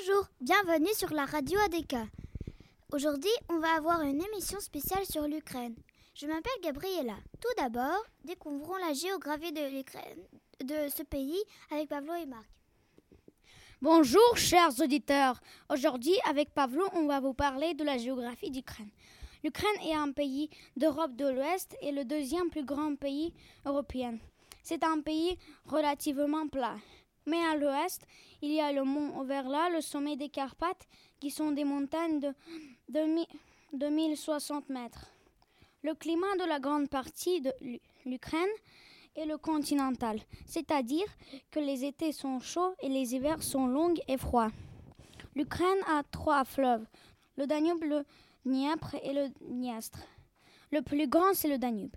Bonjour, bienvenue sur la radio ADK. Aujourd'hui, on va avoir une émission spéciale sur l'Ukraine. Je m'appelle Gabriela. Tout d'abord, découvrons la géographie de l'Ukraine, de ce pays avec Pavlo et Marc. Bonjour chers auditeurs. Aujourd'hui avec Pavlo, on va vous parler de la géographie d'Ukraine. L'Ukraine est un pays d'Europe de l'Ouest et le deuxième plus grand pays européen. C'est un pays relativement plat. Mais à l'ouest, il y a le mont Overla, le sommet des Carpates, qui sont des montagnes de, de 1060 mètres. Le climat de la grande partie de l'Ukraine est le continental, c'est-à-dire que les étés sont chauds et les hivers sont longs et froids. L'Ukraine a trois fleuves, le Danube, le Dniepr et le Dniestre. Le plus grand, c'est le Danube.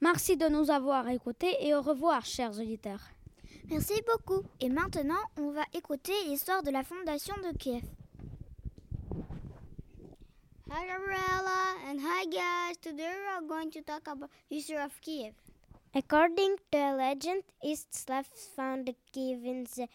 Merci de nous avoir écoutés et au revoir, chers auditeurs. Merci beaucoup. Et maintenant, on va écouter l'histoire de la fondation de Kiev. Hi Gabriella and hi guys. Today we are going to talk about history of Kiev. According to legend, East Slavs founded Kiev in the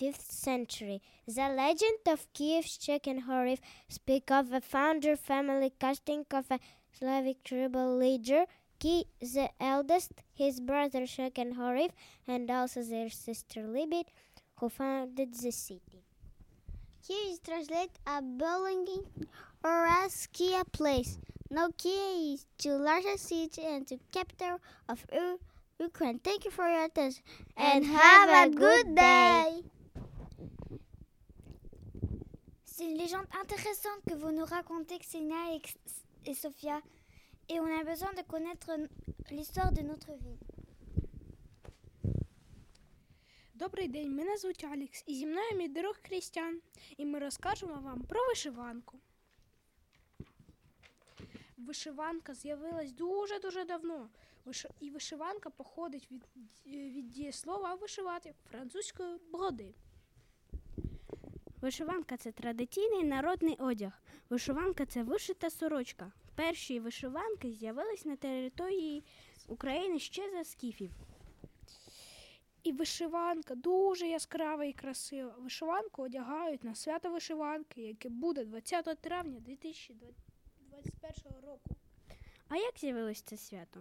5th century. The legend of Kiev and Horif speak of a founder family casting of a Slavic tribal leader, Ki the eldest, his brother and Horif, and also their sister Libet, who founded the city. Kiev is translated as belonging or as Kia place. Now Kiev is the largest city and the capital of Ukraine. Thank you for your attention and, have, have, a good day. C'est une légende intéressante que vous nous racontez, Xenia et, et Sophia, et on a besoin de connaître l'histoire de notre ville. Добрий день, мене звуть Алікс, і зі мною мій друг Крістян, і ми розкажемо вам про вишиванку. Вишиванка з'явилась дуже-дуже давно. І вишиванка походить від від дієслова вишивати французької броди. Вишиванка це традиційний народний одяг. Вишиванка це вишита сорочка. Перші вишиванки з'явились на території України ще за скіфів. І вишиванка дуже яскрава і красива. Вишиванку одягають на свято вишиванки, яке буде 20 травня 2021 року. А як з'явилось це свято?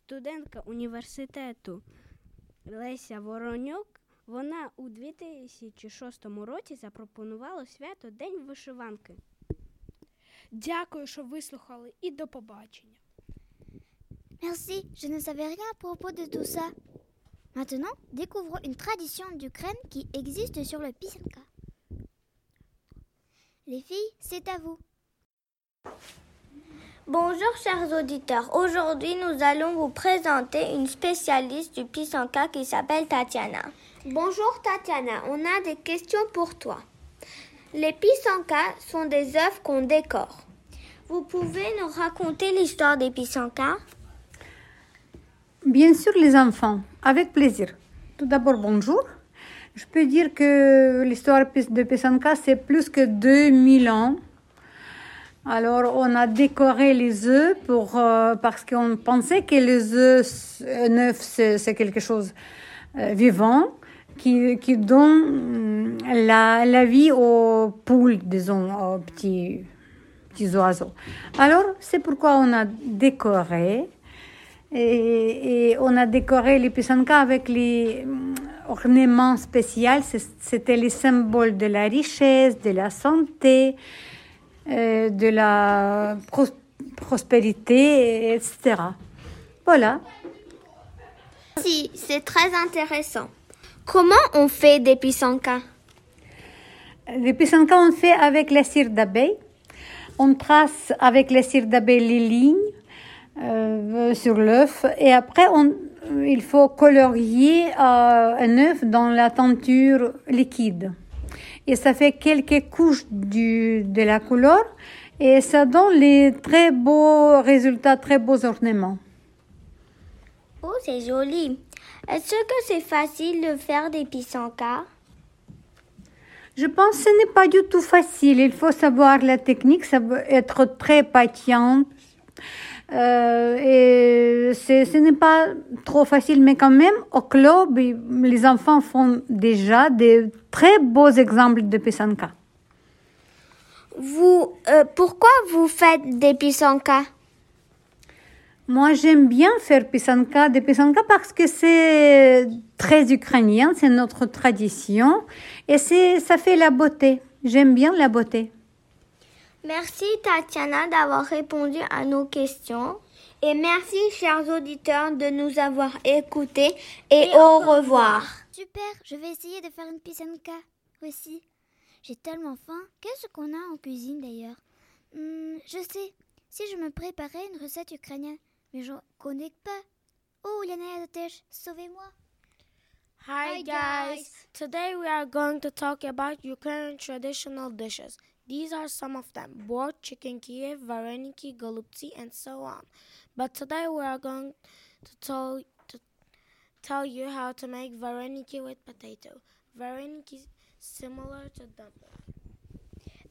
Студентка університету Леся Воронюк, вона у 2006 році запропонувала свято День вишиванки. Дякую, що вислухали, і до побачення. Merci, je ne savais rien à propos de tout ça. Maintenant, découvrons une tradition d'Ukraine qui existe sur le pisanka. Les filles, c'est à vous. Bonjour chers auditeurs, aujourd'hui nous allons vous présenter une spécialiste du pisanka qui s'appelle Tatiana. Bonjour Tatiana, on a des questions pour toi. Les pisankas sont des œuvres qu'on décore. Vous pouvez nous raconter l'histoire des pisankas Bien sûr les enfants, avec plaisir. Tout d'abord bonjour. Je peux dire que l'histoire de Pisanka c'est plus que 2000 ans. Alors, on a décoré les œufs pour, euh, parce qu'on pensait que les œufs neufs, c'est quelque chose euh, vivant qui, qui donne mm, la, la, vie aux poules, disons, aux petits, petits oiseaux. Alors, c'est pourquoi on a décoré. Et, et on a décoré les pisankas avec les mm, ornements spéciaux. C'était les symboles de la richesse, de la santé, euh, de la pros prospérité, etc. Voilà. Si, c'est très intéressant. Comment on fait des pisankas? Les pisankas, on fait avec la cire d'abeille. On trace avec la cire d'abeille les lignes euh, sur l'œuf et après, on, il faut colorier euh, un œuf dans la teinture liquide et ça fait quelques couches du, de la couleur et ça donne les très beaux résultats, très beaux ornements. Oh, c'est joli. Est-ce que c'est facile de faire des pisankas Je pense que ce n'est pas du tout facile. Il faut savoir la technique, ça veut être très patient. Euh, et ce n'est pas trop facile, mais quand même, au club, les enfants font déjà des très beaux exemples de pisanka. vous, euh, pourquoi vous faites des pisankas Moi, j'aime bien faire pisanka, des pisanka parce que c'est très ukrainien, c'est notre tradition et c'est, ça fait la beauté. J'aime bien la beauté. Merci Tatiana d'avoir répondu à nos questions. Et merci chers auditeurs de nous avoir écoutés et, au revoir. Super, je vais essayer de faire une pisanka aussi. J'ai tellement faim. Qu'est-ce qu'on a en cuisine d'ailleurs? Hmm, Je sais, si je me préparais une recette ukrainienne, mais pas. Oh, Yana sauvez-moi. Hi guys! Today we are going to talk about Ukrainian traditional dishes. These are some of them boiled chicken Kiev, vareniki, golubtsi, and so on. But today we are going to tell, to tell you how to make vareniki with potato. Vareniki is similar to dumpling.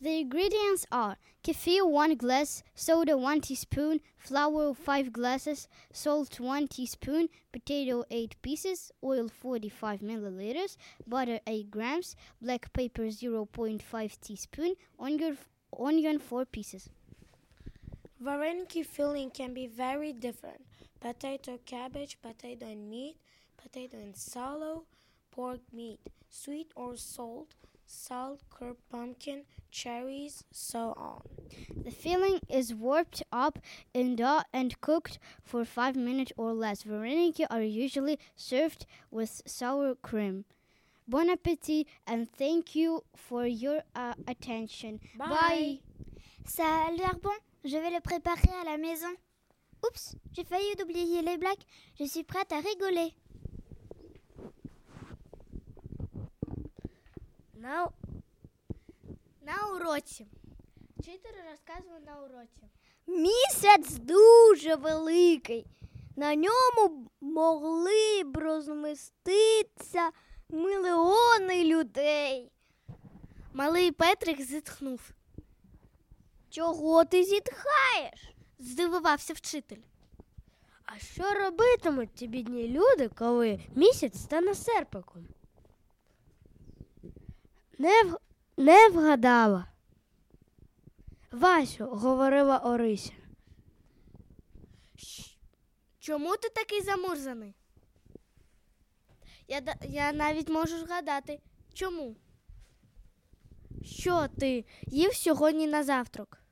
The ingredients are kefir 1 glass, soda 1 teaspoon, flour 5 glasses, salt 1 teaspoon, potato 8 pieces, oil 45 milliliters, butter 8 grams, black pepper 0.5 teaspoon, onion, onion 4 pieces. Vareniki filling can be very different. Potato, cabbage, potato and meat, potato and sallow, pork meat, sweet or salt, salt, curd, pumpkin, cherries, so on. The filling is warped up in dough and cooked for 5 minutes or less. Vareniki are usually served with sour cream. Bon appetit and thank you for your uh, attention. Bye. Ça a l'air bon. Je vais le préparer à la maison. Oups, j'ai failli oublier les blagues. Je suis prête à rigoler. На, на уроці. Вчитель розказує на уроці. Місяць дуже великий. На ньому могли б розміститися мільйони людей. Малий Петрик зітхнув. Чого ти зітхаєш? здивувався вчитель. А що робитимуть ці бідні люди, коли місяць стане серпиком? Не, в... не вгадала. Васю, говорила Орися. Чому ти такий замурзаний? Я, я навіть можу згадати. Чому? Що ти їв сьогодні на завтрак?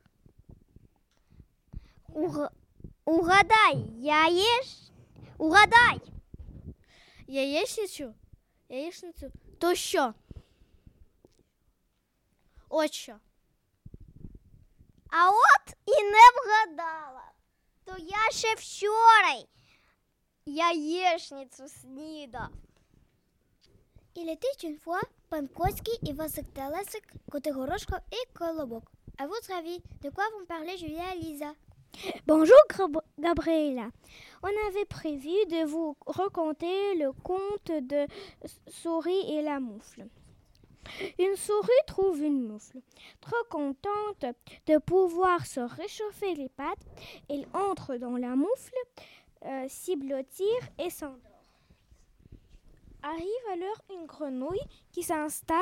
Угадай, яєш? Угадай. Яєчницю? Яєчницю? То що? От що. А от і не вгадала. То я ще вчора яєчницю снідав. Il était une fois Pankowski et Vasek Talasek, côté Goroshko et Kolobok. À votre avis, de quoi vont parler Julia et Lisa Bonjour Gab- Gabriela. On avait prévu de vous raconter le conte de S- Souris et la moufle. Une souris trouve une moufle. Trop contente de pouvoir se réchauffer les pattes, elle entre dans la moufle, euh, s'y blottir et s'endort. Arrive alors une grenouille qui s'installe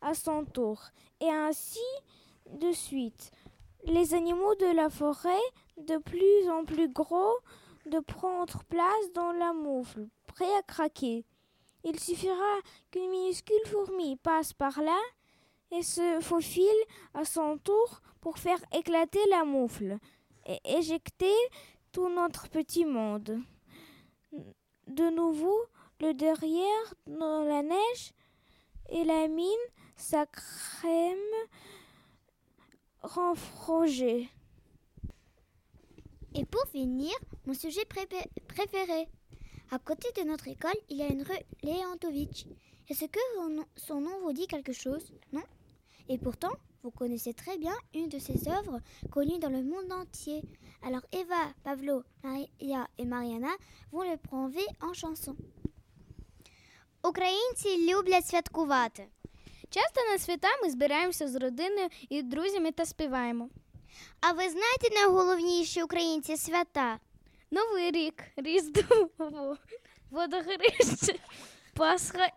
à son tour, et ainsi de suite. Les animaux de la forêt, de plus en plus gros, de prendre place dans la moufle, prêts à craquer. Il suffira qu'une minuscule fourmi passe par là et se faufile à son tour pour faire éclater la moufle et éjecter tout notre petit monde. De nouveau, le derrière dans la neige et la mine, sa crème renfrogée. Et pour finir, mon sujet préféré. À côté de notre école, il y a une rue Leontovitch. Est-ce que son nom- son nom vous dit quelque chose Non Et pourtant, vous connaissez très bien une de ses œuvres connues dans le monde entier. Alors Eva, Pavlo, Maria et Mariana vont le prouver en chanson. Українці люблять святкувати. Часто на свята ми збираємося з родиною і друзями та співаємо. А ви знаєте найголовніші українці свята? Новий рік, Різдво, Водохреща, Пасха,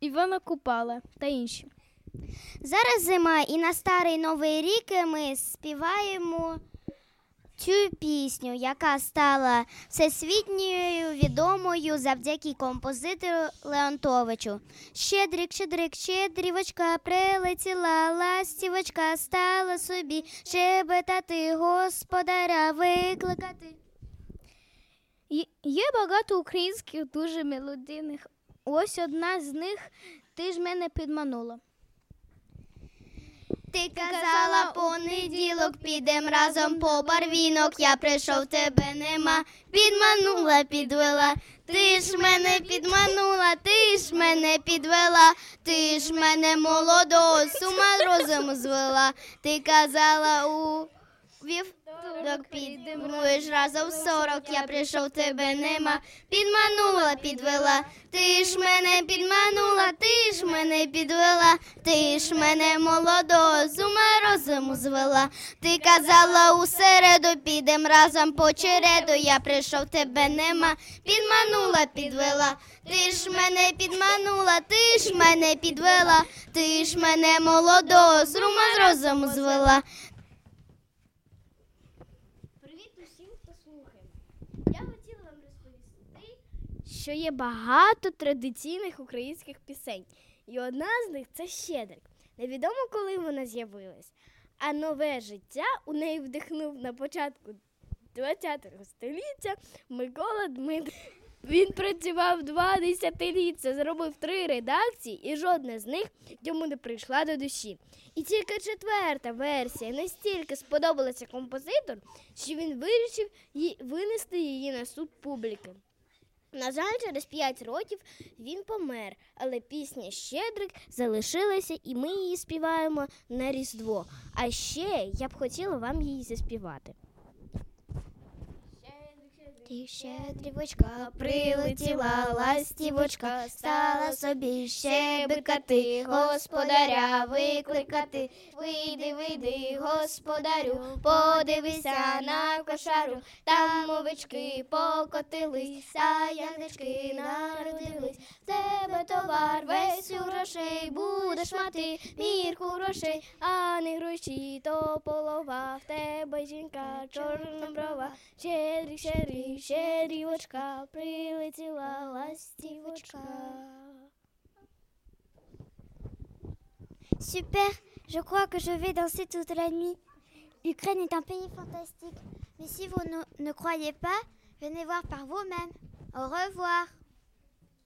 Івана Купала та інші. Зараз зима, і на старий новий рік ми співаємо цю пісню, яка стала всесвітньою відомою завдяки композитору Леонтовичу. Щедрик, щедрик, щедрівочка, прилетіла, ластівочка, стала собі щебетати, господаря викликати. Є багато українських дуже мелодійних. Ось одна з них ти ж мене підманула. Ти казала понеділок, підем разом по барвінок. Я прийшов, тебе нема, підманула, підвела. Ти ж мене підманула, ти ж мене підвела, ти ж мене молодого сума розуму звела. Ти казала у вівторок підемо ж разом сорок. Я прийшов, тебе нема, підманула, підвела. Ти ж мене підманула, ти ж мене підвела, ти ж мене молодого з ума розуму звела. Ти казала у середу, підем разом по череду. Я прийшов, тебе нема, підманула, підвела. Ти ж мене підманула, ти ж мене підвела, ти ж мене молодого з ума розуму звела. Усім, хто слухає. Я хотіла вам розповісти, що є багато традиційних українських пісень. І одна з них це Щедрик. Невідомо, коли вона з'явилась. А нове життя у неї вдихнув на початку ХХ століття Микола Дмитрий. Він працював два десятиліття, зробив три редакції, і жодна з них йому не прийшла до душі. І тільки четверта версія настільки сподобалася композитору, що він вирішив винести її на суд публіки. На жаль, через п'ять років він помер, але пісня Щедрик залишилася, і ми її співаємо на Різдво. А ще я б хотіла вам її заспівати. Ти щедрівочка прилетіла, ластівочка, стала собі щебикати, господаря викликати. Вийди, вийди, господарю, подивися на кошару, там овечки покотились, а янички народились. В тебе товар весь у грошей, будеш мати мірку грошей, а не гроші, то полова, в тебе жінка, чорна брова, щедрі, щедрі, щедрівочка, прилетіла ластівочка. Super, je crois que je vais danser toute la nuit. L'Ukraine est un pays fantastique. Mais si vous ne, ne croyez pas, venez voir par vous-même. Au revoir.